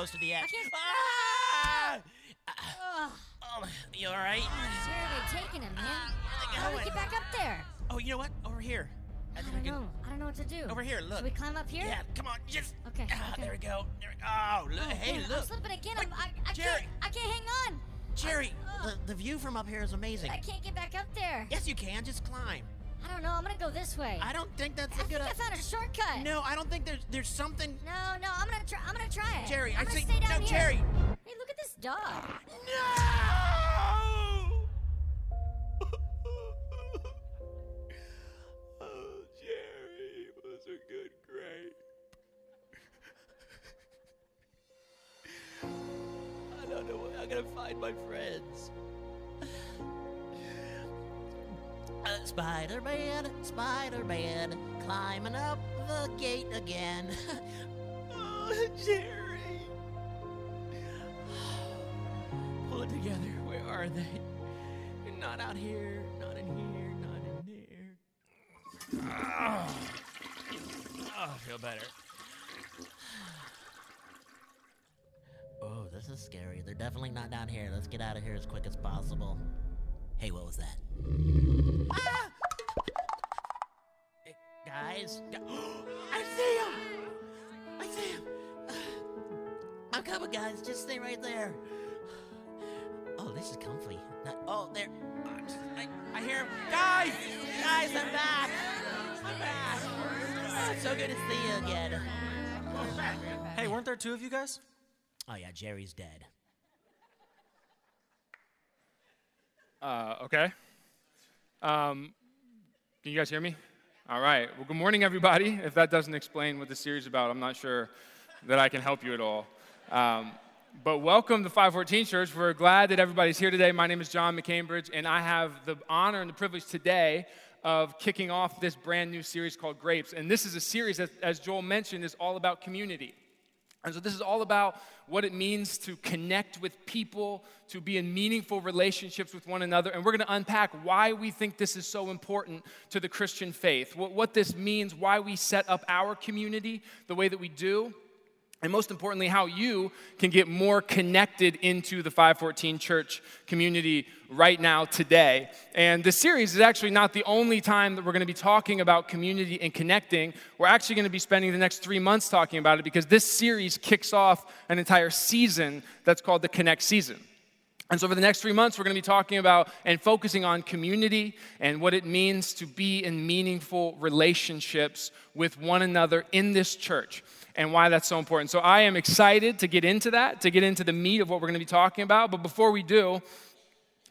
close to the edge. Ah! Oh, you all right? where are they taking him, man? they How do we get back up there? Oh, you know what? Over here. I I don't can. know. I don't know what to do. Over here, look. Should we climb up here? Yeah, come on, just. Okay, Ah, okay. there we go. There we go. Oh, look. Oh, hey, man, I'm look. slipping again. Wait, I'm, I, I Jerry. can't. I can't hang on. Jerry, Ugh. the, the view from up here is amazing. I can't get back up there. Yes, you can. Just climb. I don't know. I'm gonna go this way. I don't think that's I a good. think I found a shortcut. No, I don't think there's there's something. No, no. I'm gonna try. I'm gonna try it. Jerry, I'm I gonna see. stay down no, here. Jerry. Hey, look at this dog. No! oh, Jerry was a good grape. I don't know where I'm gonna find my friends. Uh, Spider-Man, Spider-Man, climbing up the gate again. oh, Jerry. Pull it together. Where are they? Not out here, not in here, not in there. Oh, oh I feel better. Oh, this is scary. They're definitely not down here. Let's get out of here as quick as possible. Hey, what was that? Ah! Eh, Guys, gu- I see him! I see him! I'm coming, guys. Just stay right there. Oh, this is comfy. Not- oh, there. oh, just- I, I hear him. Guys! Guys, I'm back! I'm back! Oh, it's so good to see you again. Hey, weren't there two of you guys? Oh, yeah, Jerry's dead. Uh, okay. Um, can you guys hear me? All right. Well, good morning, everybody. If that doesn't explain what the series is about, I'm not sure that I can help you at all. Um, but welcome to 514 Church. We're glad that everybody's here today. My name is John McCambridge, and I have the honor and the privilege today of kicking off this brand new series called Grapes. And this is a series that, as Joel mentioned, is all about community. And so, this is all about what it means to connect with people, to be in meaningful relationships with one another. And we're going to unpack why we think this is so important to the Christian faith, what, what this means, why we set up our community the way that we do. And most importantly, how you can get more connected into the 514 church community right now, today. And this series is actually not the only time that we're going to be talking about community and connecting. We're actually going to be spending the next three months talking about it because this series kicks off an entire season that's called the Connect season. And so, for the next three months, we're going to be talking about and focusing on community and what it means to be in meaningful relationships with one another in this church and why that's so important. So, I am excited to get into that, to get into the meat of what we're going to be talking about. But before we do,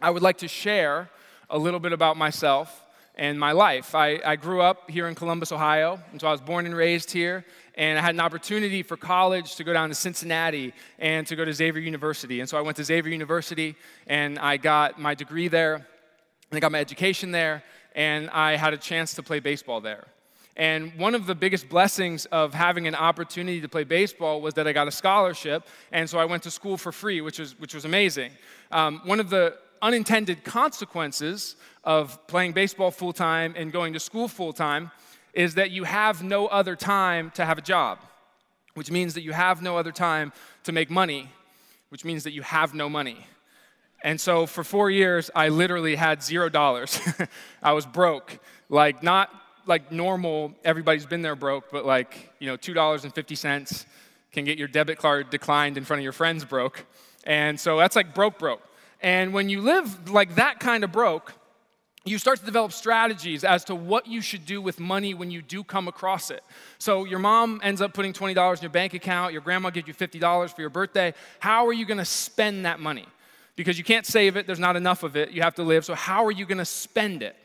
I would like to share a little bit about myself and my life. I, I grew up here in Columbus, Ohio, and so I was born and raised here. And I had an opportunity for college to go down to Cincinnati and to go to Xavier University. And so I went to Xavier University and I got my degree there, and I got my education there, and I had a chance to play baseball there. And one of the biggest blessings of having an opportunity to play baseball was that I got a scholarship, and so I went to school for free, which was, which was amazing. Um, one of the unintended consequences of playing baseball full time and going to school full time is that you have no other time to have a job, which means that you have no other time to make money, which means that you have no money. And so for four years, I literally had zero dollars. I was broke. Like, not like normal, everybody's been there broke, but like, you know, $2.50 can get your debit card declined in front of your friends broke. And so that's like broke, broke. And when you live like that kind of broke, you start to develop strategies as to what you should do with money when you do come across it. So your mom ends up putting $20 in your bank account, your grandma gives you $50 for your birthday. How are you gonna spend that money? Because you can't save it, there's not enough of it, you have to live. So, how are you gonna spend it?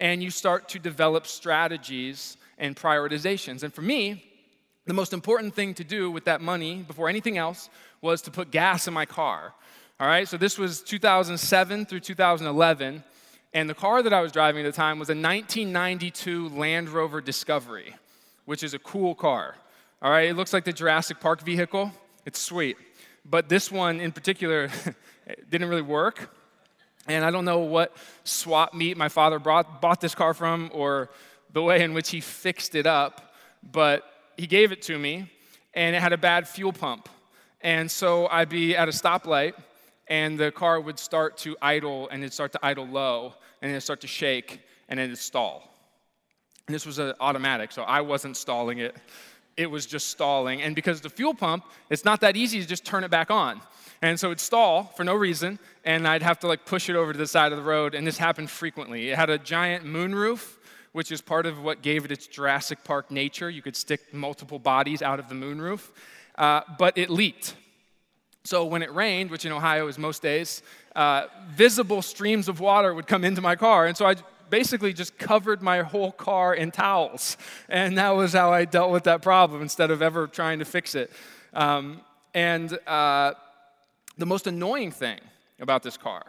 And you start to develop strategies and prioritizations. And for me, the most important thing to do with that money before anything else was to put gas in my car. All right, so this was 2007 through 2011. And the car that I was driving at the time was a 1992 Land Rover Discovery, which is a cool car. All right, it looks like the Jurassic Park vehicle. It's sweet. But this one in particular didn't really work. And I don't know what swap meet my father brought, bought this car from or the way in which he fixed it up, but he gave it to me. and it had a bad fuel pump. And so I'd be at a stoplight, and the car would start to idle, and it'd start to idle low, and it'd start to shake, and it'd stall. And this was an automatic, so I wasn't stalling it. It was just stalling. And because the fuel pump, it's not that easy to just turn it back on. And so it'd stall for no reason, and I'd have to like push it over to the side of the road, and this happened frequently. It had a giant moonroof, which is part of what gave it its Jurassic Park nature. You could stick multiple bodies out of the moonroof, uh, but it leaked. So when it rained, which in Ohio is most days, uh, visible streams of water would come into my car, and so I basically just covered my whole car in towels, and that was how I dealt with that problem instead of ever trying to fix it. Um, and uh, the most annoying thing about this car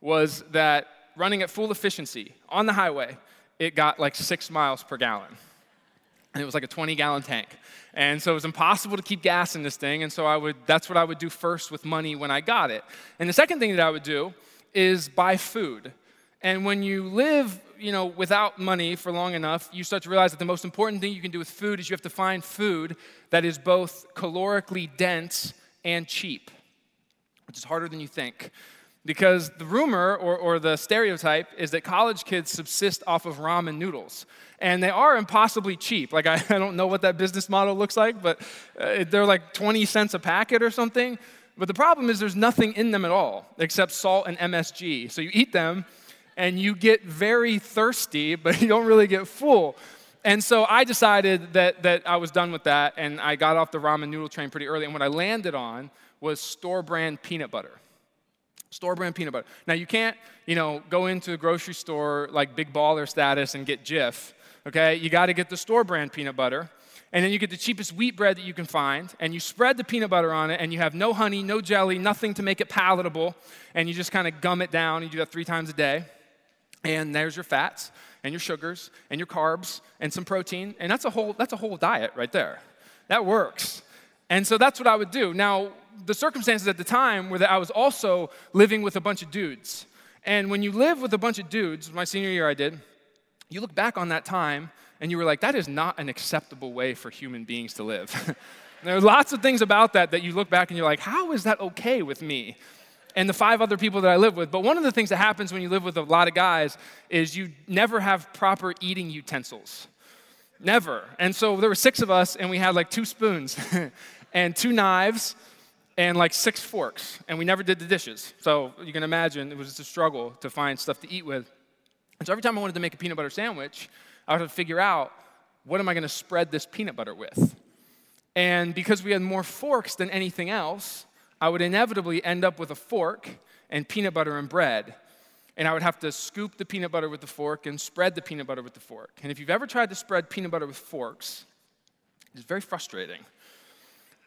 was that running at full efficiency on the highway, it got like six miles per gallon. And it was like a 20 gallon tank. And so it was impossible to keep gas in this thing. And so I would, that's what I would do first with money when I got it. And the second thing that I would do is buy food. And when you live, you know, without money for long enough, you start to realize that the most important thing you can do with food is you have to find food that is both calorically dense and cheap, which is harder than you think. Because the rumor or, or the stereotype is that college kids subsist off of ramen noodles. And they are impossibly cheap. Like, I, I don't know what that business model looks like, but uh, they're like 20 cents a packet or something. But the problem is there's nothing in them at all except salt and MSG. So you eat them and you get very thirsty, but you don't really get full. And so I decided that, that I was done with that, and I got off the ramen noodle train pretty early. And what I landed on was store brand peanut butter. Store brand peanut butter. Now, you can't, you know, go into a grocery store like big baller status and get Jif, okay? You got to get the store brand peanut butter. And then you get the cheapest wheat bread that you can find, and you spread the peanut butter on it, and you have no honey, no jelly, nothing to make it palatable, and you just kind of gum it down. You do that three times a day. And there's your fats and your sugars and your carbs and some protein, and that's a whole that's a whole diet right there. That works. And so that's what I would do. Now, the circumstances at the time were that I was also living with a bunch of dudes. And when you live with a bunch of dudes, my senior year I did, you look back on that time and you were like, that is not an acceptable way for human beings to live. there are lots of things about that that you look back and you're like, how is that okay with me? and the five other people that I live with. But one of the things that happens when you live with a lot of guys is you never have proper eating utensils. Never. And so there were six of us, and we had like two spoons and two knives and like six forks, and we never did the dishes. So you can imagine it was just a struggle to find stuff to eat with. And so every time I wanted to make a peanut butter sandwich, I would have to figure out what am I going to spread this peanut butter with? And because we had more forks than anything else, I would inevitably end up with a fork and peanut butter and bread. And I would have to scoop the peanut butter with the fork and spread the peanut butter with the fork. And if you've ever tried to spread peanut butter with forks, it's very frustrating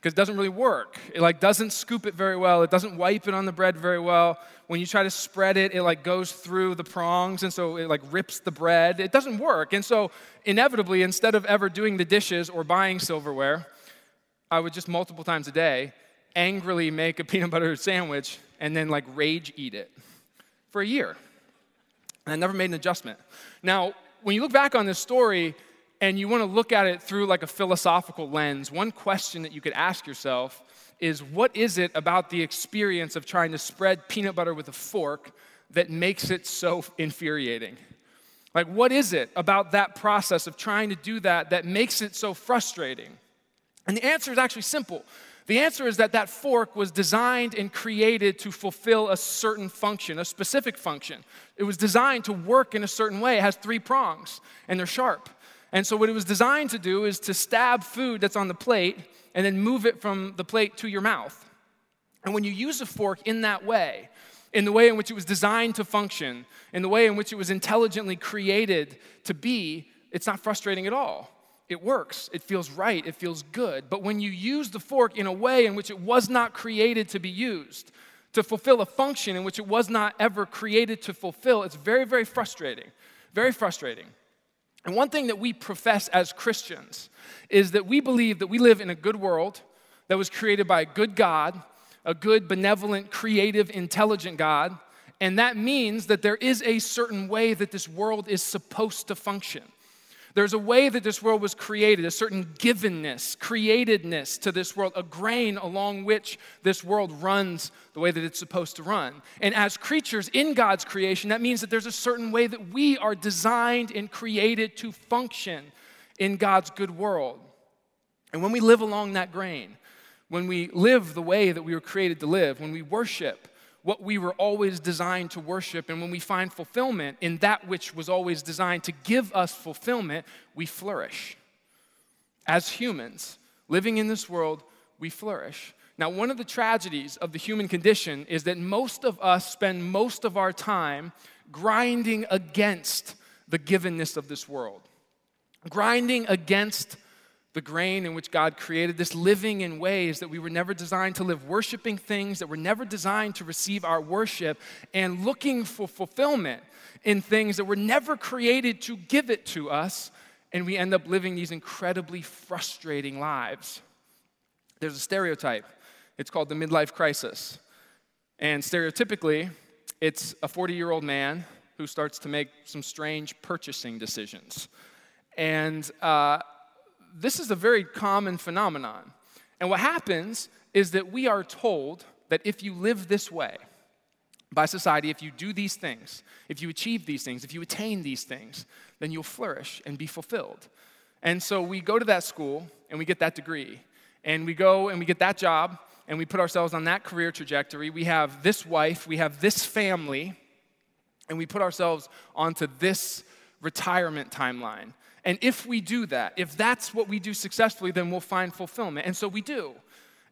because it doesn't really work. It like doesn't scoop it very well. It doesn't wipe it on the bread very well. When you try to spread it, it like goes through the prongs and so it like rips the bread. It doesn't work. And so inevitably instead of ever doing the dishes or buying silverware, I would just multiple times a day angrily make a peanut butter sandwich and then like rage eat it for a year. And I never made an adjustment. Now, when you look back on this story and you want to look at it through like a philosophical lens, one question that you could ask yourself is what is it about the experience of trying to spread peanut butter with a fork that makes it so infuriating? Like, what is it about that process of trying to do that that makes it so frustrating? And the answer is actually simple the answer is that that fork was designed and created to fulfill a certain function, a specific function. It was designed to work in a certain way. It has three prongs, and they're sharp. And so, what it was designed to do is to stab food that's on the plate and then move it from the plate to your mouth. And when you use a fork in that way, in the way in which it was designed to function, in the way in which it was intelligently created to be, it's not frustrating at all. It works, it feels right, it feels good. But when you use the fork in a way in which it was not created to be used, to fulfill a function in which it was not ever created to fulfill, it's very, very frustrating. Very frustrating. And one thing that we profess as Christians is that we believe that we live in a good world that was created by a good God, a good, benevolent, creative, intelligent God. And that means that there is a certain way that this world is supposed to function. There's a way that this world was created, a certain givenness, createdness to this world, a grain along which this world runs the way that it's supposed to run. And as creatures in God's creation, that means that there's a certain way that we are designed and created to function in God's good world. And when we live along that grain, when we live the way that we were created to live, when we worship, what we were always designed to worship. And when we find fulfillment in that which was always designed to give us fulfillment, we flourish. As humans living in this world, we flourish. Now, one of the tragedies of the human condition is that most of us spend most of our time grinding against the givenness of this world, grinding against the grain in which God created this, living in ways that we were never designed to live, worshiping things that were never designed to receive our worship, and looking for fulfillment in things that were never created to give it to us, and we end up living these incredibly frustrating lives. There's a stereotype, it's called the midlife crisis. And stereotypically, it's a 40 year old man who starts to make some strange purchasing decisions. And uh, this is a very common phenomenon. And what happens is that we are told that if you live this way by society, if you do these things, if you achieve these things, if you attain these things, then you'll flourish and be fulfilled. And so we go to that school and we get that degree, and we go and we get that job, and we put ourselves on that career trajectory. We have this wife, we have this family, and we put ourselves onto this retirement timeline. And if we do that, if that's what we do successfully, then we'll find fulfillment. And so we do.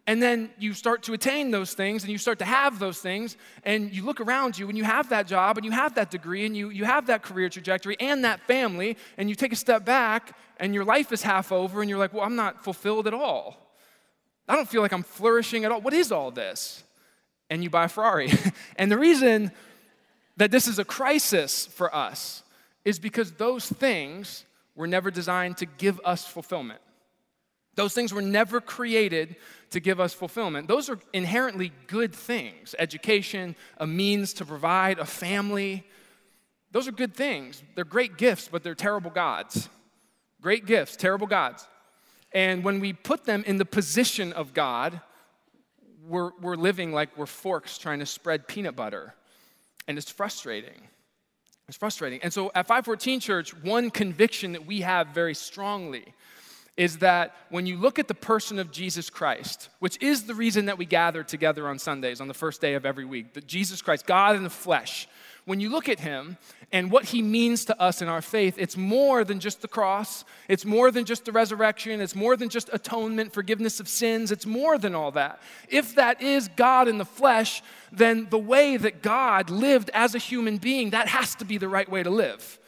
And then you start to attain those things and you start to have those things, and you look around you and you have that job and you have that degree and you, you have that career trajectory and that family, and you take a step back and your life is half over and you're like, well, I'm not fulfilled at all. I don't feel like I'm flourishing at all. What is all this? And you buy a Ferrari. and the reason that this is a crisis for us is because those things were never designed to give us fulfillment. Those things were never created to give us fulfillment. Those are inherently good things education, a means to provide, a family. Those are good things. They're great gifts, but they're terrible gods. Great gifts, terrible gods. And when we put them in the position of God, we're, we're living like we're forks trying to spread peanut butter. And it's frustrating. It's frustrating. And so at 514 Church, one conviction that we have very strongly is that when you look at the person of Jesus Christ, which is the reason that we gather together on Sundays on the first day of every week, that Jesus Christ, God in the flesh, when you look at him and what he means to us in our faith, it's more than just the cross. It's more than just the resurrection. It's more than just atonement, forgiveness of sins. It's more than all that. If that is God in the flesh, then the way that God lived as a human being, that has to be the right way to live.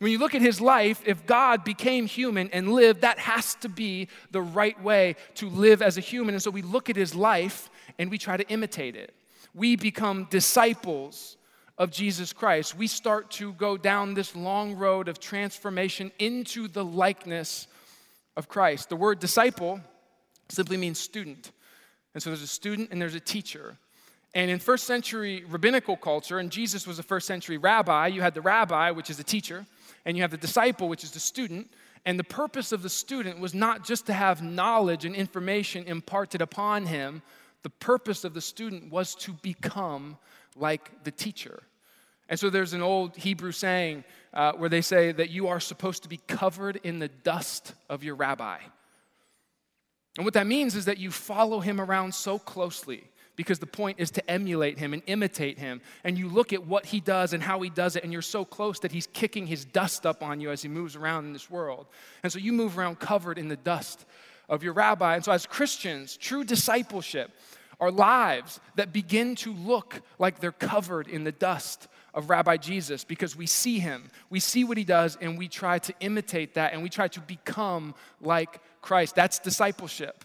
When you look at his life, if God became human and lived, that has to be the right way to live as a human. And so we look at his life and we try to imitate it. We become disciples of Jesus Christ, we start to go down this long road of transformation into the likeness of Christ. The word disciple simply means student. And so there's a student and there's a teacher. And in first century rabbinical culture, and Jesus was a first century rabbi, you had the rabbi, which is the teacher, and you have the disciple, which is the student. And the purpose of the student was not just to have knowledge and information imparted upon him, the purpose of the student was to become like the teacher. And so there's an old Hebrew saying uh, where they say that you are supposed to be covered in the dust of your rabbi. And what that means is that you follow him around so closely because the point is to emulate him and imitate him. And you look at what he does and how he does it, and you're so close that he's kicking his dust up on you as he moves around in this world. And so you move around covered in the dust of your rabbi. And so, as Christians, true discipleship are lives that begin to look like they're covered in the dust of Rabbi Jesus because we see him, we see what he does, and we try to imitate that and we try to become like Christ. That's discipleship.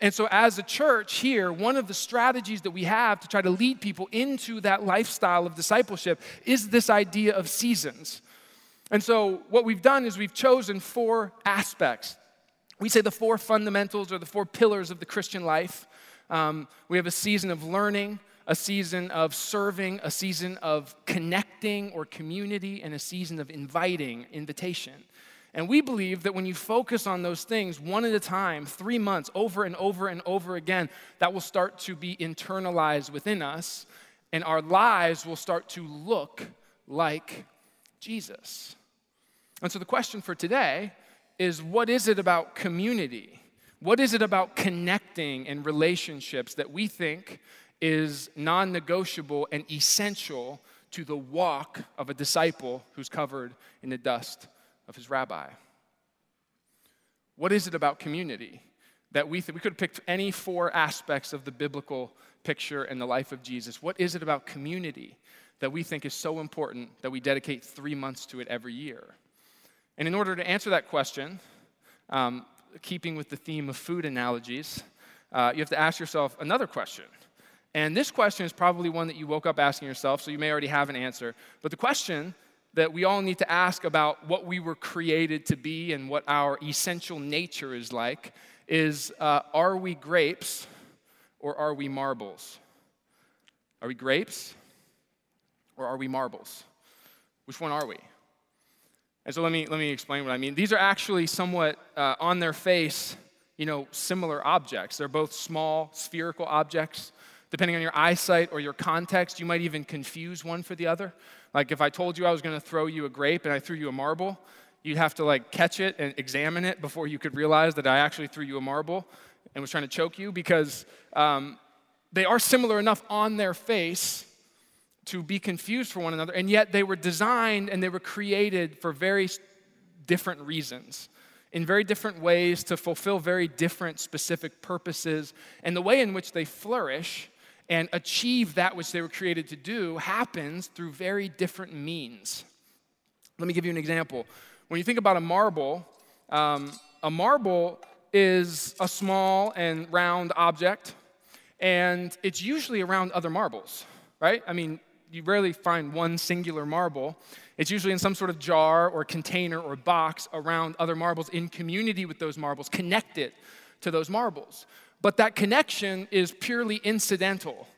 And so, as a church here, one of the strategies that we have to try to lead people into that lifestyle of discipleship is this idea of seasons. And so, what we've done is we've chosen four aspects. We say the four fundamentals or the four pillars of the Christian life. Um, we have a season of learning, a season of serving, a season of connecting or community, and a season of inviting, invitation. And we believe that when you focus on those things one at a time, three months, over and over and over again, that will start to be internalized within us, and our lives will start to look like Jesus. And so the question for today is what is it about community? What is it about connecting and relationships that we think is non negotiable and essential to the walk of a disciple who's covered in the dust of his rabbi? What is it about community that we think we could have picked any four aspects of the biblical picture and the life of Jesus? What is it about community that we think is so important that we dedicate three months to it every year? And in order to answer that question, um, keeping with the theme of food analogies, uh, you have to ask yourself another question. And this question is probably one that you woke up asking yourself, so you may already have an answer. But the question that we all need to ask about what we were created to be and what our essential nature is like is uh, are we grapes or are we marbles? Are we grapes or are we marbles? Which one are we? And so let me, let me explain what I mean. These are actually somewhat uh, on their face, you know, similar objects. They're both small, spherical objects. Depending on your eyesight or your context, you might even confuse one for the other. Like if I told you I was going to throw you a grape and I threw you a marble, you'd have to like catch it and examine it before you could realize that I actually threw you a marble and was trying to choke you because um, they are similar enough on their face to be confused for one another, and yet they were designed and they were created for very different reasons, in very different ways to fulfill very different specific purposes. And the way in which they flourish and achieve that which they were created to do happens through very different means. Let me give you an example. When you think about a marble, um, a marble is a small and round object, and it's usually around other marbles, right? I mean, you rarely find one singular marble. It's usually in some sort of jar or container or box around other marbles in community with those marbles, connected to those marbles. But that connection is purely incidental.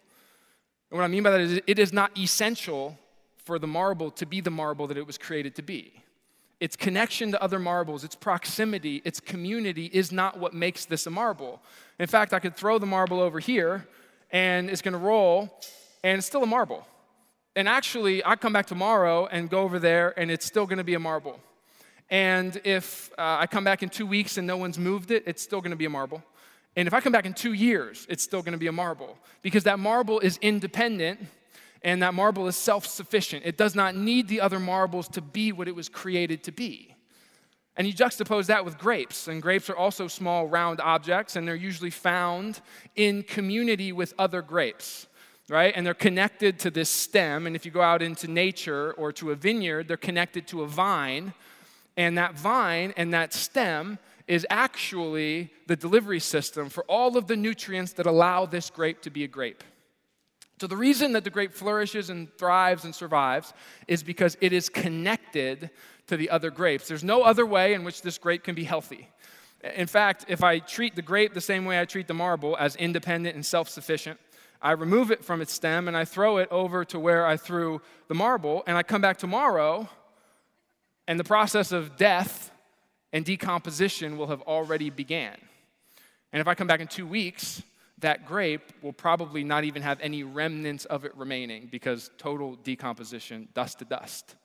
And what I mean by that is it is not essential for the marble to be the marble that it was created to be. Its connection to other marbles, its proximity, its community is not what makes this a marble. In fact, I could throw the marble over here and it's gonna roll and it's still a marble. And actually, I come back tomorrow and go over there, and it's still going to be a marble. And if uh, I come back in two weeks and no one's moved it, it's still going to be a marble. And if I come back in two years, it's still going to be a marble because that marble is independent and that marble is self sufficient. It does not need the other marbles to be what it was created to be. And you juxtapose that with grapes, and grapes are also small, round objects, and they're usually found in community with other grapes right? And they're connected to this stem. And if you go out into nature or to a vineyard, they're connected to a vine. And that vine and that stem is actually the delivery system for all of the nutrients that allow this grape to be a grape. So, the reason that the grape flourishes and thrives and survives is because it is connected to the other grapes. There's no other way in which this grape can be healthy. In fact, if I treat the grape the same way I treat the marble as independent and self sufficient, I remove it from its stem and I throw it over to where I threw the marble, and I come back tomorrow, and the process of death and decomposition will have already began. And if I come back in two weeks, that grape will probably not even have any remnants of it remaining because total decomposition, dust to dust.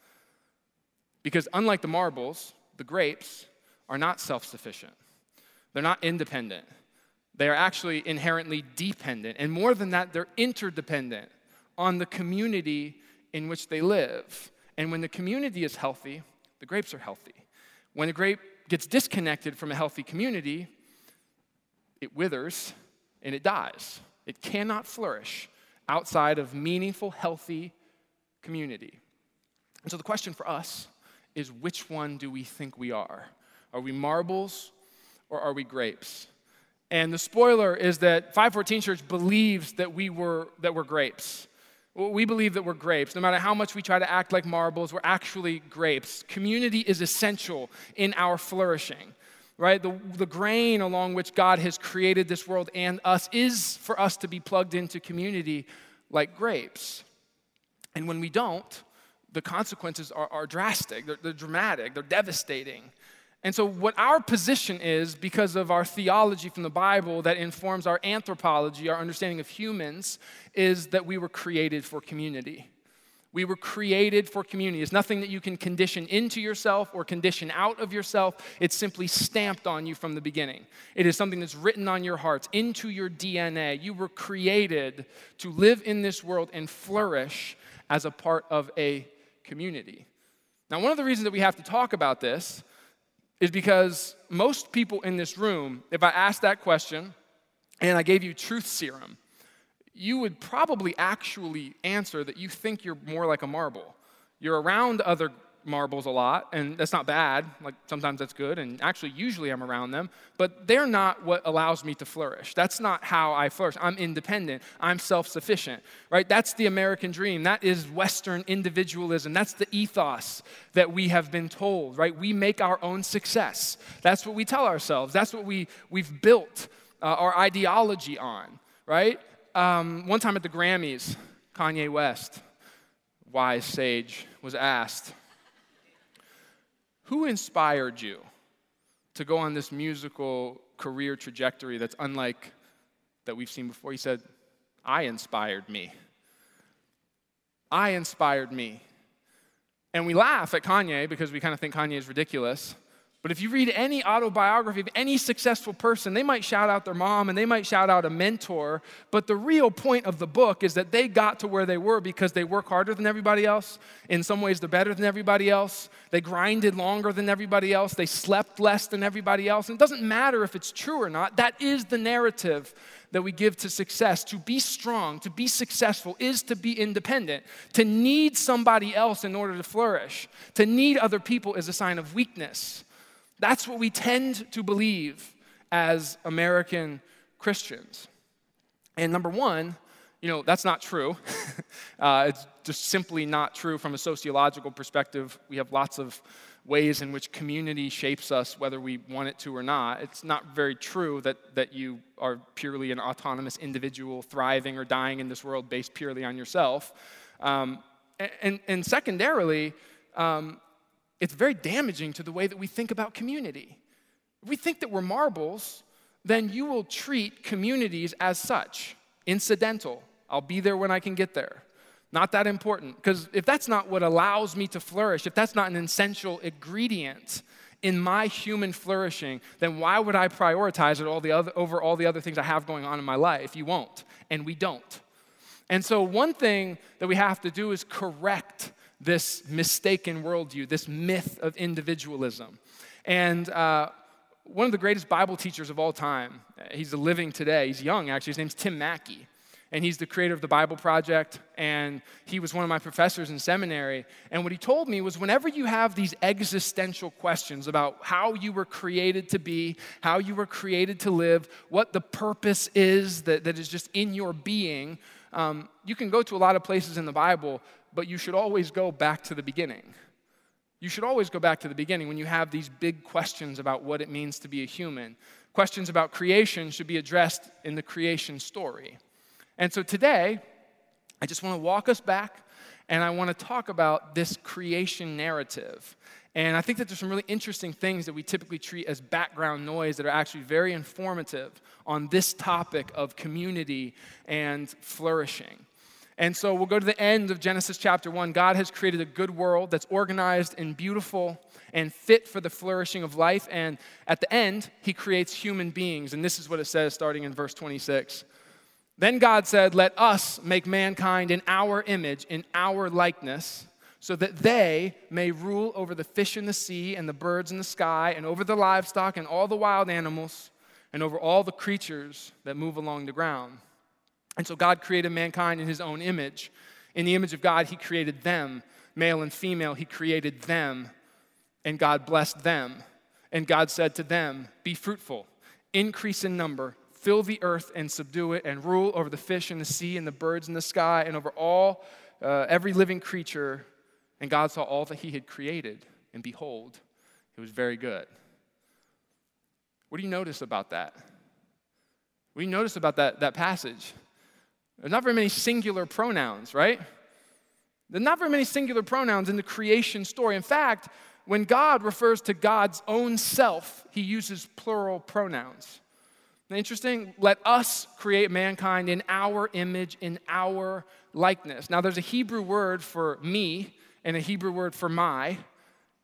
Because unlike the marbles, the grapes are not self sufficient, they're not independent. They are actually inherently dependent. And more than that, they're interdependent on the community in which they live. And when the community is healthy, the grapes are healthy. When a grape gets disconnected from a healthy community, it withers and it dies. It cannot flourish outside of meaningful, healthy community. And so the question for us is which one do we think we are? Are we marbles or are we grapes? And the spoiler is that 514 Church believes that we were that we're grapes. We believe that we're grapes. No matter how much we try to act like marbles, we're actually grapes. Community is essential in our flourishing, right? The, the grain along which God has created this world and us is for us to be plugged into community like grapes. And when we don't, the consequences are, are drastic, they're, they're dramatic, they're devastating. And so, what our position is, because of our theology from the Bible that informs our anthropology, our understanding of humans, is that we were created for community. We were created for community. It's nothing that you can condition into yourself or condition out of yourself. It's simply stamped on you from the beginning. It is something that's written on your hearts, into your DNA. You were created to live in this world and flourish as a part of a community. Now, one of the reasons that we have to talk about this is because most people in this room, if I asked that question and I gave you truth serum, you would probably actually answer that you think you're more like a marble. You're around other marbles a lot, and that's not bad. Like sometimes that's good, and actually, usually I'm around them, but they're not what allows me to flourish. That's not how I flourish. I'm independent, I'm self sufficient, right? That's the American dream. That is Western individualism. That's the ethos that we have been told, right? We make our own success. That's what we tell ourselves. That's what we, we've built uh, our ideology on, right? Um, one time at the Grammys, Kanye West, wise sage, was asked, who inspired you to go on this musical career trajectory that's unlike that we've seen before? He said, I inspired me. I inspired me. And we laugh at Kanye because we kind of think Kanye is ridiculous. But if you read any autobiography of any successful person, they might shout out their mom and they might shout out a mentor. But the real point of the book is that they got to where they were because they work harder than everybody else. In some ways, they're better than everybody else. They grinded longer than everybody else. They slept less than everybody else. And it doesn't matter if it's true or not. That is the narrative that we give to success. To be strong, to be successful, is to be independent. To need somebody else in order to flourish, to need other people is a sign of weakness. That's what we tend to believe as American Christians. And number one, you know, that's not true. uh, it's just simply not true from a sociological perspective. We have lots of ways in which community shapes us, whether we want it to or not. It's not very true that, that you are purely an autonomous individual thriving or dying in this world based purely on yourself. Um, and, and, secondarily, um, it's very damaging to the way that we think about community. If we think that we're marbles, then you will treat communities as such incidental. I'll be there when I can get there. Not that important. Because if that's not what allows me to flourish, if that's not an essential ingredient in my human flourishing, then why would I prioritize it all the other, over all the other things I have going on in my life? You won't, and we don't. And so, one thing that we have to do is correct this mistaken worldview, this myth of individualism. And uh, one of the greatest Bible teachers of all time, he's a living today, he's young actually, his name's Tim Mackie. And he's the creator of the Bible Project, and he was one of my professors in seminary. And what he told me was whenever you have these existential questions about how you were created to be, how you were created to live, what the purpose is that, that is just in your being, um, you can go to a lot of places in the Bible, but you should always go back to the beginning. You should always go back to the beginning when you have these big questions about what it means to be a human. Questions about creation should be addressed in the creation story. And so today, I just want to walk us back and I want to talk about this creation narrative. And I think that there's some really interesting things that we typically treat as background noise that are actually very informative on this topic of community and flourishing. And so we'll go to the end of Genesis chapter 1. God has created a good world that's organized and beautiful and fit for the flourishing of life. And at the end, he creates human beings. And this is what it says starting in verse 26. Then God said, Let us make mankind in our image, in our likeness, so that they may rule over the fish in the sea and the birds in the sky, and over the livestock and all the wild animals, and over all the creatures that move along the ground. And so God created mankind in his own image. In the image of God, he created them. Male and female, he created them. And God blessed them. And God said to them, Be fruitful, increase in number, fill the earth and subdue it, and rule over the fish in the sea and the birds in the sky, and over all, uh, every living creature. And God saw all that he had created, and behold, it was very good. What do you notice about that? What do you notice about that, that passage? There's not very many singular pronouns, right? There's not very many singular pronouns in the creation story. In fact, when God refers to God's own self, he uses plural pronouns. Interesting? Let us create mankind in our image, in our likeness. Now, there's a Hebrew word for me and a Hebrew word for my,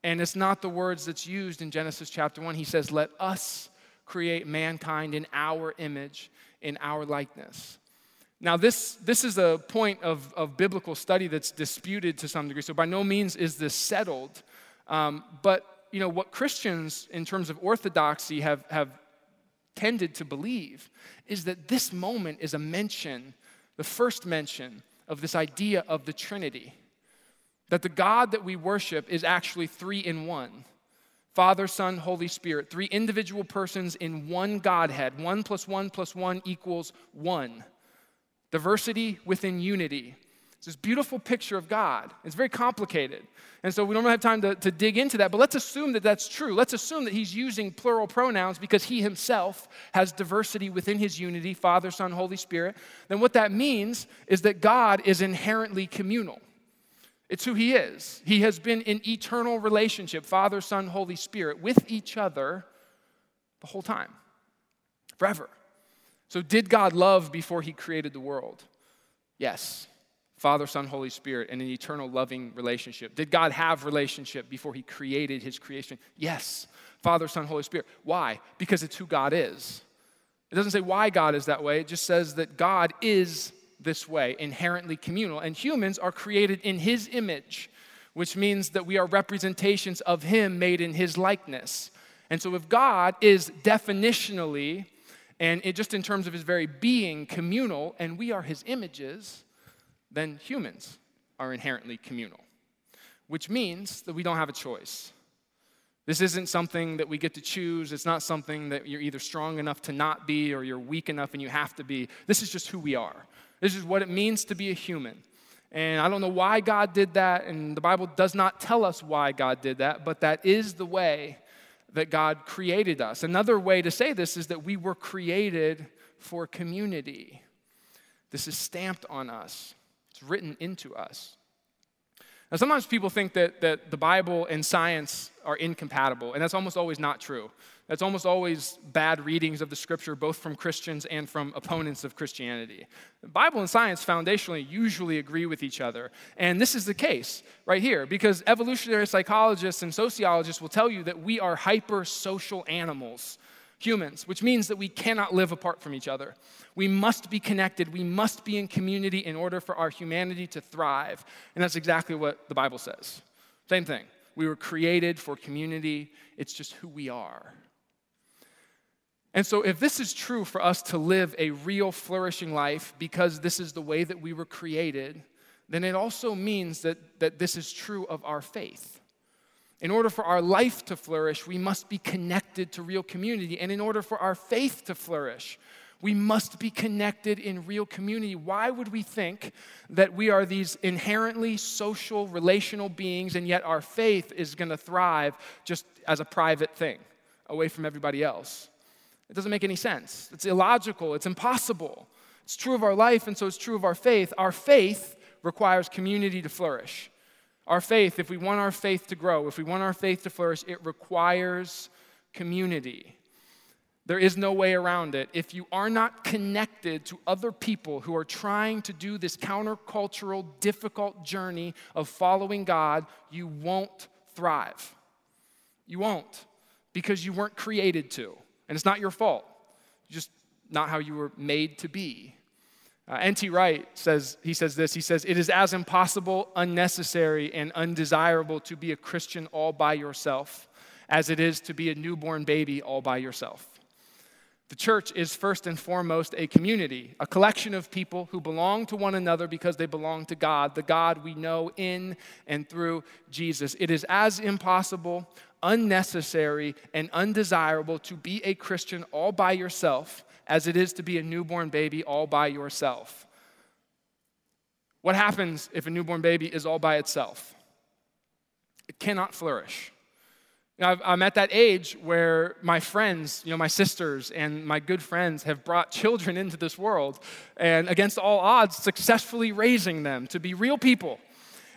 and it's not the words that's used in Genesis chapter 1. He says, Let us create mankind in our image, in our likeness. Now, this, this is a point of, of biblical study that's disputed to some degree, so by no means is this settled. Um, but, you know, what Christians, in terms of orthodoxy, have, have tended to believe is that this moment is a mention, the first mention of this idea of the Trinity. That the God that we worship is actually three in one Father, Son, Holy Spirit, three individual persons in one Godhead. One plus one plus one equals one. Diversity within unity. It's this beautiful picture of God. It's very complicated. And so we don't have time to, to dig into that, but let's assume that that's true. Let's assume that he's using plural pronouns because he himself has diversity within his unity Father, Son, Holy Spirit. Then what that means is that God is inherently communal. It's who he is. He has been in eternal relationship, Father, Son, Holy Spirit, with each other the whole time, forever. So, did God love before he created the world? Yes. Father, Son, Holy Spirit, and an eternal loving relationship. Did God have relationship before he created his creation? Yes. Father, Son, Holy Spirit. Why? Because it's who God is. It doesn't say why God is that way, it just says that God is this way, inherently communal. And humans are created in his image, which means that we are representations of him made in his likeness. And so if God is definitionally, and it, just in terms of his very being, communal, and we are his images, then humans are inherently communal, which means that we don't have a choice. This isn't something that we get to choose. It's not something that you're either strong enough to not be or you're weak enough and you have to be. This is just who we are. This is what it means to be a human. And I don't know why God did that, and the Bible does not tell us why God did that, but that is the way that God created us. Another way to say this is that we were created for community. This is stamped on us. It's written into us. Now, sometimes people think that, that the Bible and science are incompatible, and that's almost always not true. That's almost always bad readings of the scripture, both from Christians and from opponents of Christianity. The Bible and science foundationally usually agree with each other. And this is the case right here, because evolutionary psychologists and sociologists will tell you that we are hyper social animals humans, which means that we cannot live apart from each other. We must be connected. We must be in community in order for our humanity to thrive. And that's exactly what the Bible says. Same thing. We were created for community, it's just who we are. And so, if this is true for us to live a real flourishing life because this is the way that we were created, then it also means that, that this is true of our faith. In order for our life to flourish, we must be connected to real community. And in order for our faith to flourish, we must be connected in real community. Why would we think that we are these inherently social, relational beings, and yet our faith is going to thrive just as a private thing, away from everybody else? It doesn't make any sense. It's illogical, it's impossible. It's true of our life, and so it's true of our faith. Our faith requires community to flourish. Our faith, if we want our faith to grow, if we want our faith to flourish, it requires community. There is no way around it. If you are not connected to other people who are trying to do this countercultural, difficult journey of following God, you won't thrive. You won't because you weren't created to. And it's not your fault, just not how you were made to be. Uh, N.T. Wright says, he says this, he says, it is as impossible, unnecessary, and undesirable to be a Christian all by yourself as it is to be a newborn baby all by yourself. The church is first and foremost a community, a collection of people who belong to one another because they belong to God, the God we know in and through Jesus. It is as impossible, unnecessary, and undesirable to be a Christian all by yourself as it is to be a newborn baby all by yourself. What happens if a newborn baby is all by itself? It cannot flourish. Know, I'm at that age where my friends, you know, my sisters and my good friends have brought children into this world and against all odds successfully raising them to be real people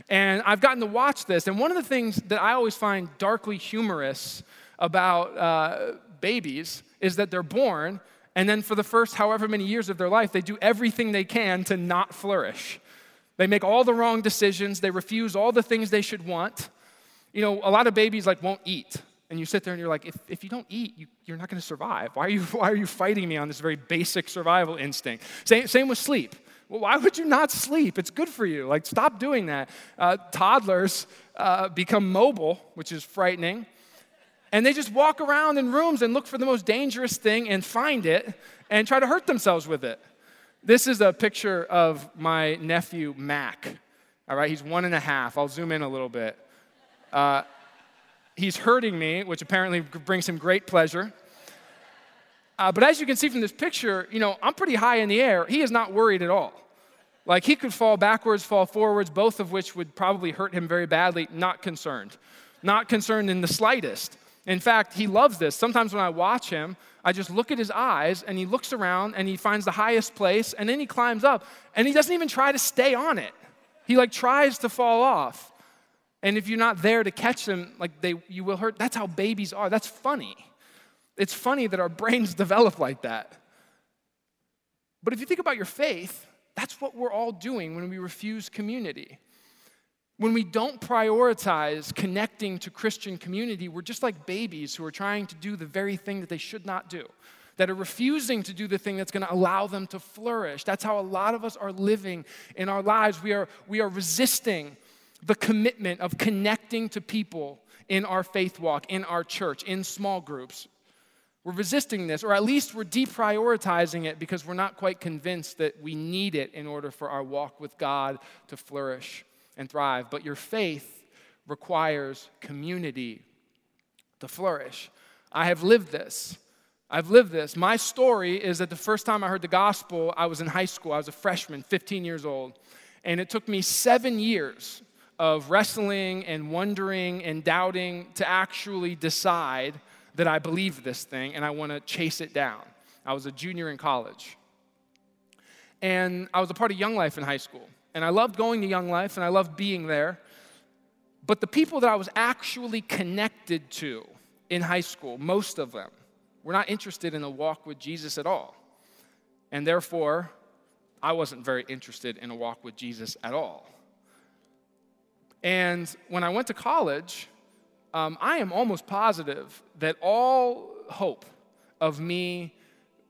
And I've gotten to watch this. And one of the things that I always find darkly humorous about uh, babies is that they're born, and then for the first however many years of their life, they do everything they can to not flourish. They make all the wrong decisions, they refuse all the things they should want. You know, a lot of babies like won't eat. And you sit there and you're like, if, if you don't eat, you, you're not going to survive. Why are, you, why are you fighting me on this very basic survival instinct? Same, same with sleep. Well, why would you not sleep? It's good for you. Like, stop doing that. Uh, toddlers uh, become mobile, which is frightening. And they just walk around in rooms and look for the most dangerous thing and find it and try to hurt themselves with it. This is a picture of my nephew, Mac. All right, he's one and a half. I'll zoom in a little bit. Uh, he's hurting me, which apparently brings him great pleasure. Uh, but as you can see from this picture, you know, I'm pretty high in the air. He is not worried at all. Like he could fall backwards, fall forwards, both of which would probably hurt him very badly. Not concerned. Not concerned in the slightest. In fact, he loves this. Sometimes when I watch him, I just look at his eyes and he looks around and he finds the highest place and then he climbs up and he doesn't even try to stay on it. He like tries to fall off. And if you're not there to catch them, like they you will hurt. That's how babies are. That's funny. It's funny that our brains develop like that. But if you think about your faith, that's what we're all doing when we refuse community. When we don't prioritize connecting to Christian community, we're just like babies who are trying to do the very thing that they should not do, that are refusing to do the thing that's going to allow them to flourish. That's how a lot of us are living in our lives. We are, we are resisting the commitment of connecting to people in our faith walk, in our church, in small groups, we're resisting this, or at least we're deprioritizing it because we're not quite convinced that we need it in order for our walk with God to flourish and thrive. But your faith requires community to flourish. I have lived this. I've lived this. My story is that the first time I heard the gospel, I was in high school. I was a freshman, 15 years old. And it took me seven years of wrestling and wondering and doubting to actually decide that I believe this thing and I want to chase it down. I was a junior in college. And I was a part of Young Life in high school. And I loved going to Young Life and I loved being there. But the people that I was actually connected to in high school, most of them, were not interested in a walk with Jesus at all. And therefore, I wasn't very interested in a walk with Jesus at all. And when I went to college, um, I am almost positive that all hope of me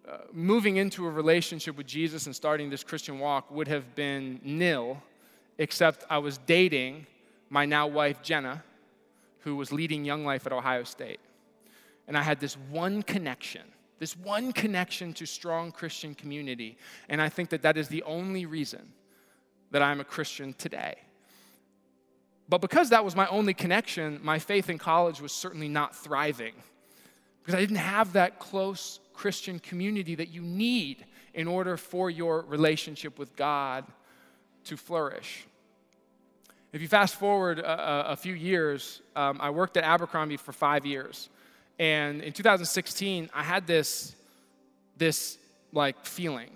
uh, moving into a relationship with Jesus and starting this Christian walk would have been nil, except I was dating my now wife, Jenna, who was leading Young Life at Ohio State. And I had this one connection, this one connection to strong Christian community. And I think that that is the only reason that I'm a Christian today. But because that was my only connection, my faith in college was certainly not thriving because I didn't have that close Christian community that you need in order for your relationship with God to flourish. If you fast forward a, a few years, um, I worked at Abercrombie for five years. And in 2016, I had this, this like feeling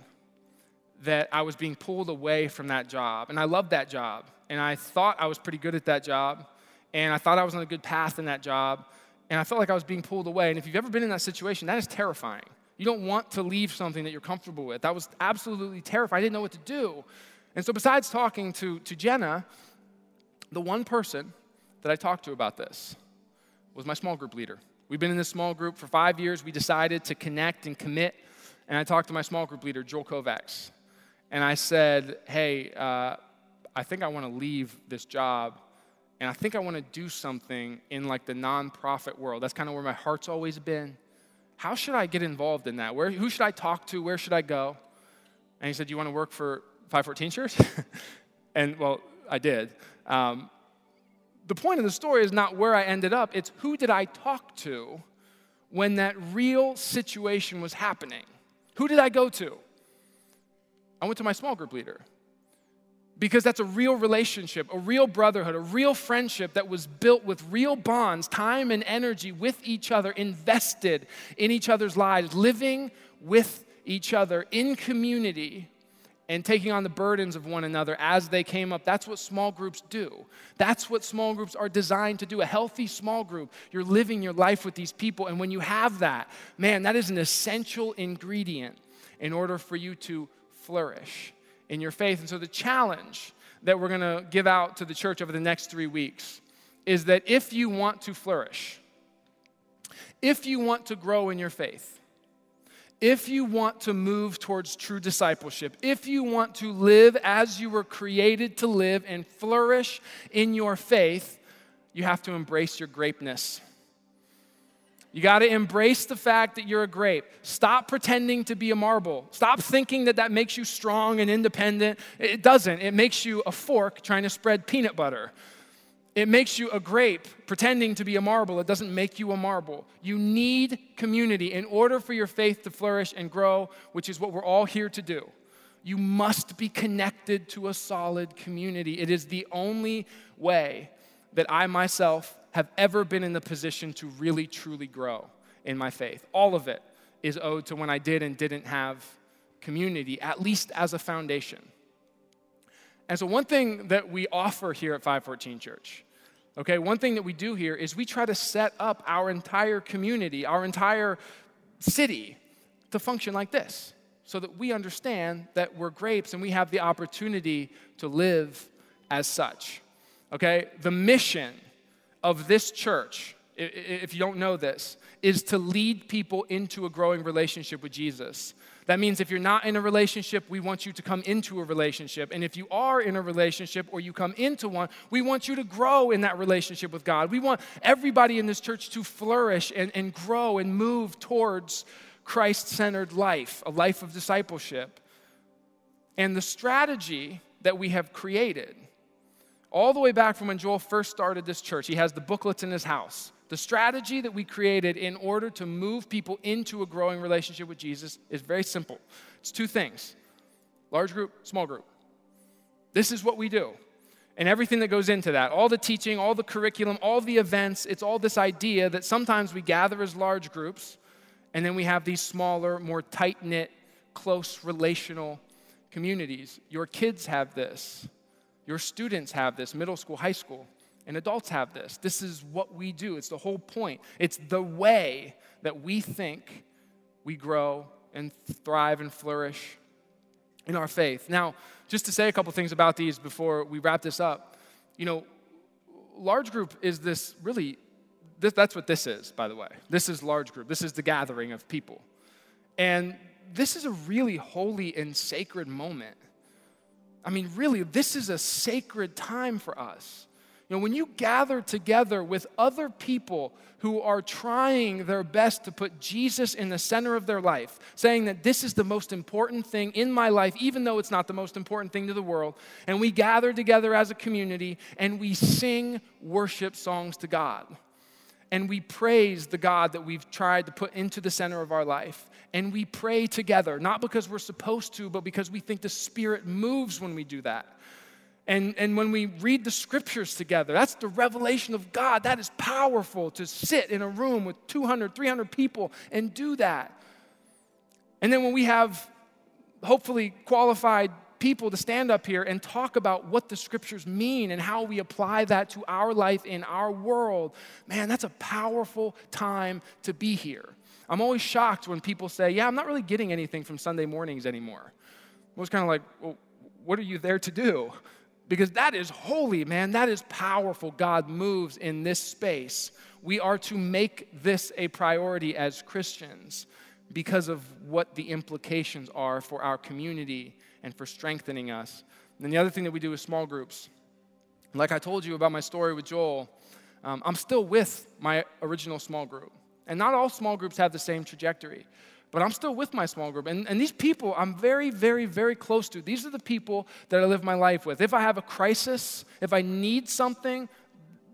that I was being pulled away from that job. And I loved that job and I thought I was pretty good at that job, and I thought I was on a good path in that job, and I felt like I was being pulled away. And if you've ever been in that situation, that is terrifying. You don't want to leave something that you're comfortable with. That was absolutely terrifying. I didn't know what to do. And so, besides talking to, to Jenna, the one person that I talked to about this was my small group leader. We've been in this small group for five years. We decided to connect and commit. And I talked to my small group leader, Joel Kovacs. And I said, hey, uh, I think I want to leave this job and I think I want to do something in like the nonprofit world. That's kind of where my heart's always been. How should I get involved in that? Where, who should I talk to? Where should I go? And he said, You want to work for 514 Church? and well, I did. Um, the point of the story is not where I ended up, it's who did I talk to when that real situation was happening? Who did I go to? I went to my small group leader because that's a real relationship, a real brotherhood, a real friendship that was built with real bonds, time and energy with each other, invested in each other's lives, living with each other in community and taking on the burdens of one another as they came up. That's what small groups do. That's what small groups are designed to do. A healthy small group, you're living your life with these people. And when you have that, man, that is an essential ingredient in order for you to flourish in your faith. And so the challenge that we're going to give out to the church over the next three weeks is that if you want to flourish, if you want to grow in your faith, if you want to move towards true discipleship, if you want to live as you were created to live and flourish in your faith, you have to embrace your grapeness. You got to embrace the fact that you're a grape. Stop pretending to be a marble. Stop thinking that that makes you strong and independent. It doesn't. It makes you a fork trying to spread peanut butter. It makes you a grape pretending to be a marble. It doesn't make you a marble. You need community in order for your faith to flourish and grow, which is what we're all here to do. You must be connected to a solid community. It is the only way that I myself have ever been in the position to really, truly grow in my faith. All of it is owed to when I did and didn't have community, at least as a foundation. And so, one thing that we offer here at 514 Church Okay, one thing that we do here is we try to set up our entire community, our entire city to function like this so that we understand that we're grapes and we have the opportunity to live as such. Okay, the mission of this church, if you don't know this, is to lead people into a growing relationship with Jesus. That means if you're not in a relationship, we want you to come into a relationship. And if you are in a relationship or you come into one, we want you to grow in that relationship with God. We want everybody in this church to flourish and, and grow and move towards Christ centered life, a life of discipleship. And the strategy that we have created, all the way back from when Joel first started this church, he has the booklets in his house. The strategy that we created in order to move people into a growing relationship with Jesus is very simple. It's two things large group, small group. This is what we do. And everything that goes into that, all the teaching, all the curriculum, all the events, it's all this idea that sometimes we gather as large groups and then we have these smaller, more tight knit, close relational communities. Your kids have this, your students have this, middle school, high school. And adults have this. This is what we do. It's the whole point. It's the way that we think we grow and thrive and flourish in our faith. Now, just to say a couple things about these before we wrap this up, you know, large group is this really, this, that's what this is, by the way. This is large group, this is the gathering of people. And this is a really holy and sacred moment. I mean, really, this is a sacred time for us. You know, when you gather together with other people who are trying their best to put Jesus in the center of their life, saying that this is the most important thing in my life, even though it's not the most important thing to the world, and we gather together as a community and we sing worship songs to God. And we praise the God that we've tried to put into the center of our life. And we pray together, not because we're supposed to, but because we think the Spirit moves when we do that. And, and when we read the scriptures together, that's the revelation of God. That is powerful to sit in a room with 200, 300 people and do that. And then when we have hopefully qualified people to stand up here and talk about what the scriptures mean and how we apply that to our life in our world, man, that's a powerful time to be here. I'm always shocked when people say, Yeah, I'm not really getting anything from Sunday mornings anymore. I was kind of like, Well, what are you there to do? because that is holy, man. That is powerful. God moves in this space. We are to make this a priority as Christians because of what the implications are for our community and for strengthening us. And then the other thing that we do is small groups. Like I told you about my story with Joel, um, I'm still with my original small group. And not all small groups have the same trajectory but I'm still with my small group. And, and these people I'm very, very, very close to. These are the people that I live my life with. If I have a crisis, if I need something,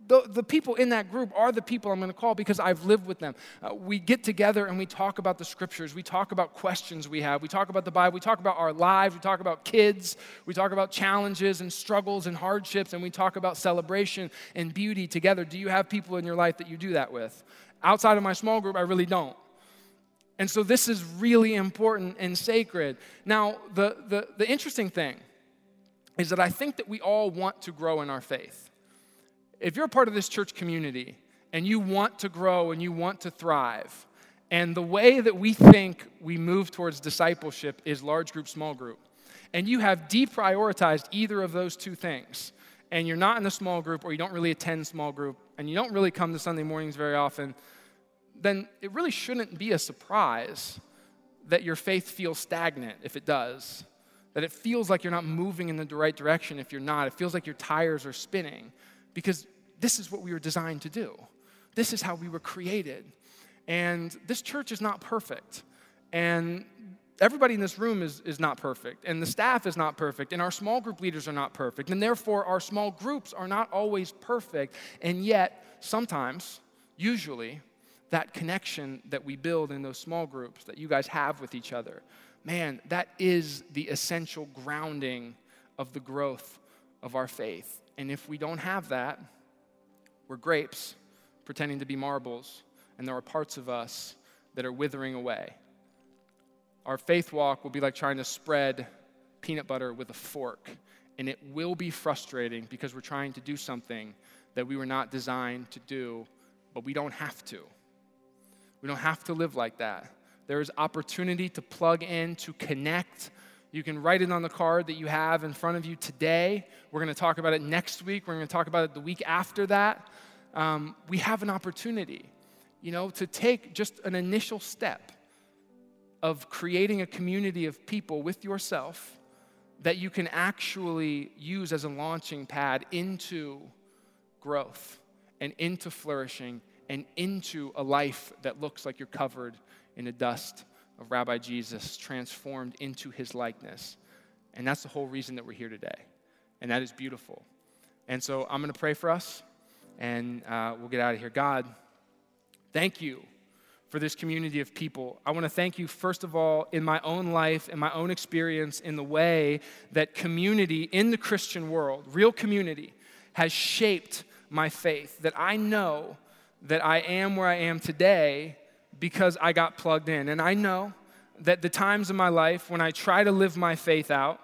the, the people in that group are the people I'm going to call because I've lived with them. Uh, we get together and we talk about the scriptures. We talk about questions we have. We talk about the Bible. We talk about our lives. We talk about kids. We talk about challenges and struggles and hardships. And we talk about celebration and beauty together. Do you have people in your life that you do that with? Outside of my small group, I really don't. And so this is really important and sacred. Now, the, the, the interesting thing is that I think that we all want to grow in our faith. If you're a part of this church community and you want to grow and you want to thrive, and the way that we think we move towards discipleship is large group, small group, and you have deprioritized either of those two things, and you're not in a small group or you don't really attend small group and you don't really come to Sunday mornings very often, then it really shouldn't be a surprise that your faith feels stagnant if it does. That it feels like you're not moving in the right direction if you're not. It feels like your tires are spinning because this is what we were designed to do. This is how we were created. And this church is not perfect. And everybody in this room is, is not perfect, and the staff is not perfect, and our small group leaders are not perfect, and therefore our small groups are not always perfect. And yet, sometimes, usually, that connection that we build in those small groups that you guys have with each other, man, that is the essential grounding of the growth of our faith. And if we don't have that, we're grapes pretending to be marbles, and there are parts of us that are withering away. Our faith walk will be like trying to spread peanut butter with a fork, and it will be frustrating because we're trying to do something that we were not designed to do, but we don't have to. We don't have to live like that. There is opportunity to plug in, to connect. You can write it on the card that you have in front of you today. We're going to talk about it next week. We're going to talk about it the week after that. Um, we have an opportunity, you know, to take just an initial step of creating a community of people with yourself that you can actually use as a launching pad into growth and into flourishing and into a life that looks like you're covered in the dust of Rabbi Jesus, transformed into his likeness. And that's the whole reason that we're here today. And that is beautiful. And so I'm going to pray for us, and uh, we'll get out of here. God, thank you for this community of people. I want to thank you, first of all, in my own life, in my own experience, in the way that community in the Christian world, real community, has shaped my faith. That I know that I am where I am today because I got plugged in. And I know that the times in my life when I try to live my faith out,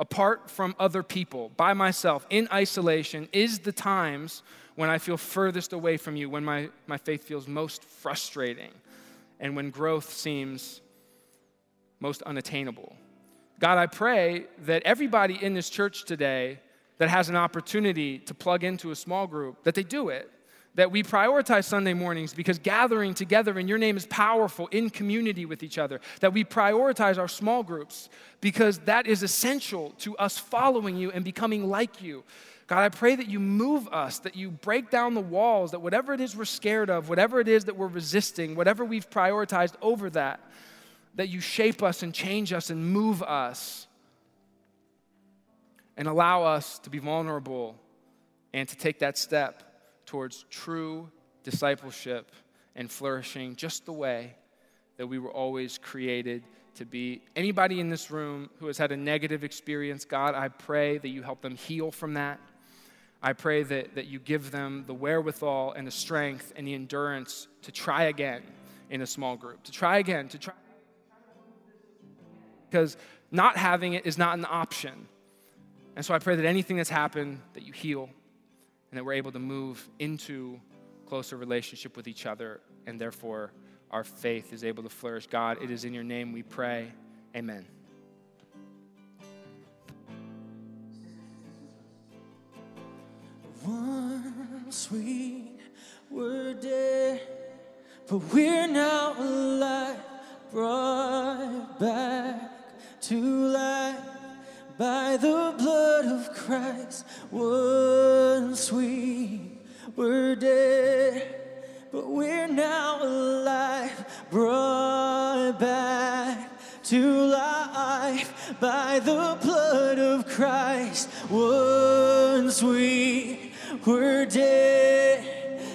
apart from other people, by myself, in isolation, is the times when I feel furthest away from you, when my, my faith feels most frustrating and when growth seems most unattainable. God, I pray that everybody in this church today that has an opportunity to plug into a small group, that they do it. That we prioritize Sunday mornings because gathering together in your name is powerful in community with each other. That we prioritize our small groups because that is essential to us following you and becoming like you. God, I pray that you move us, that you break down the walls, that whatever it is we're scared of, whatever it is that we're resisting, whatever we've prioritized over that, that you shape us and change us and move us and allow us to be vulnerable and to take that step towards true discipleship and flourishing just the way that we were always created to be. Anybody in this room who has had a negative experience, God, I pray that you help them heal from that. I pray that, that you give them the wherewithal and the strength and the endurance to try again in a small group, to try again, to try. Because not having it is not an option. And so I pray that anything that's happened, that you heal, and that we're able to move into closer relationship with each other, and therefore our faith is able to flourish. God, it is in your name we pray. Amen. Once we were dead, but we're now alive, brought back to life by the blood of Christ. Once we were dead, but we're now alive, brought back to life by the blood of Christ. Once we we're dead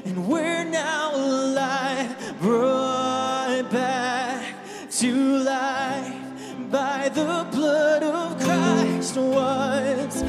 and we're now alive, brought back to life by the blood of Christ. Once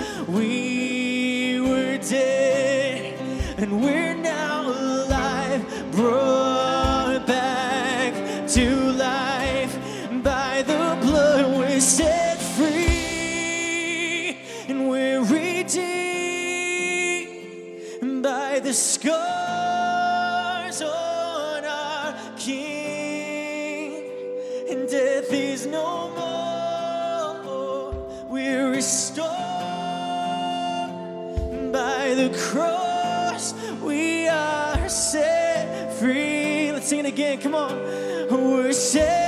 We're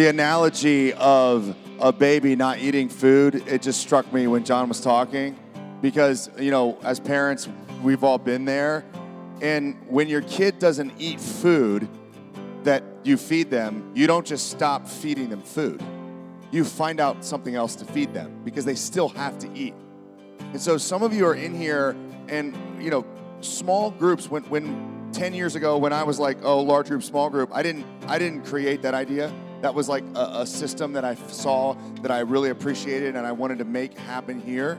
the analogy of a baby not eating food, it just struck me when John was talking because, you know, as parents, we've all been there. And when your kid doesn't eat food that you feed them, you don't just stop feeding them food. You find out something else to feed them because they still have to eat. And so some of you are in here and, you know, small groups when when 10 years ago when I was like, oh, large group, small group, I didn't I didn't create that idea. That was like a, a system that I saw that I really appreciated and I wanted to make happen here.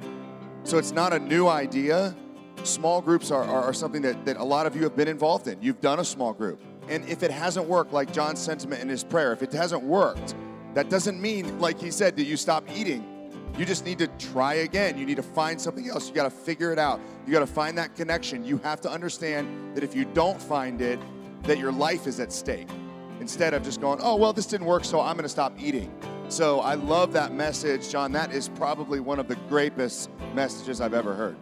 So it's not a new idea. Small groups are, are, are something that, that a lot of you have been involved in. You've done a small group. And if it hasn't worked, like John's sentiment in his prayer, if it hasn't worked, that doesn't mean, like he said, that you stop eating. You just need to try again. You need to find something else. You got to figure it out. You got to find that connection. You have to understand that if you don't find it, that your life is at stake. Instead of just going, oh, well, this didn't work, so I'm going to stop eating. So I love that message, John. That is probably one of the greatest messages I've ever heard.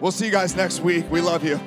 We'll see you guys next week. We love you.